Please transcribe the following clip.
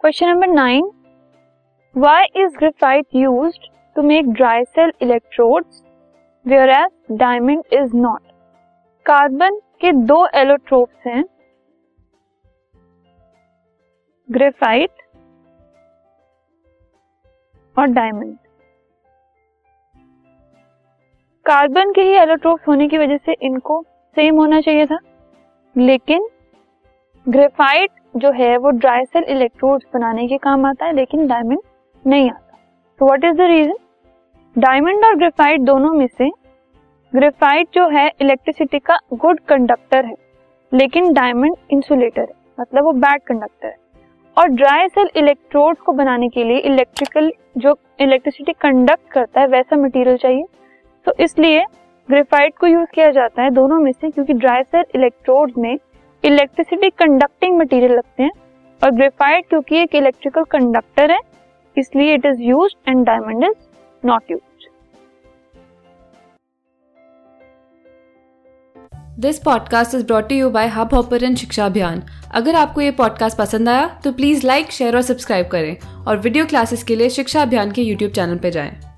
Question number nine why is graphite use to make dry cell electrodes whereas diamond is not carbon के दो allotropes हैं. Graphite और diamond carbon के ही allotropes होने की वजह से इनको सेम होना चाहिए था. लेकिन ग्रेफाइट जो है वो ड्राई सेल इलेक्ट्रोड्स बनाने के काम आता है, लेकिन डायमंड नहीं आता। तो what is the reason diamond और ग्रेफाइट दोनों में से ग्रेफाइट जो है इलेक्ट्रिसिटी का गुड कंडक्टर है, लेकिन डायमंड इंसुलेटर है मतलब वो बैड कंडक्टर है। और ड्राई सेल इलेक्ट्रोड को बनाने के लिए इलेक्ट्रिकल जो इलेक्ट्रिसिटी कंडक्ट करता है, वैसा मटेरियल चाहिए। तो इसलिए ग्रेफाइट को यूज़ किया जाता है दोनों में से, क्योंकि ड्राई सेल इलेक्ट्रोड में इलेक्ट्रिसिटी कंडक्टिंग मटेरियल लगते हैं और ग्रेफाइट क्योंकि एक इलेक्ट्रिकल कंडक्टर है, इसलिए it is use and diamond is not use this podcast is brought you by Hubhopper शिक्षा अभियान अगर आपको ये पॉडकास्ट पसंद आया तो प्लीज़ लाइक शेयर और सब्सक्राइब करें और वीडियो क्लासेस के लिए शिक्षा अभियान के यूट्यूब चैनल पर जाएँ।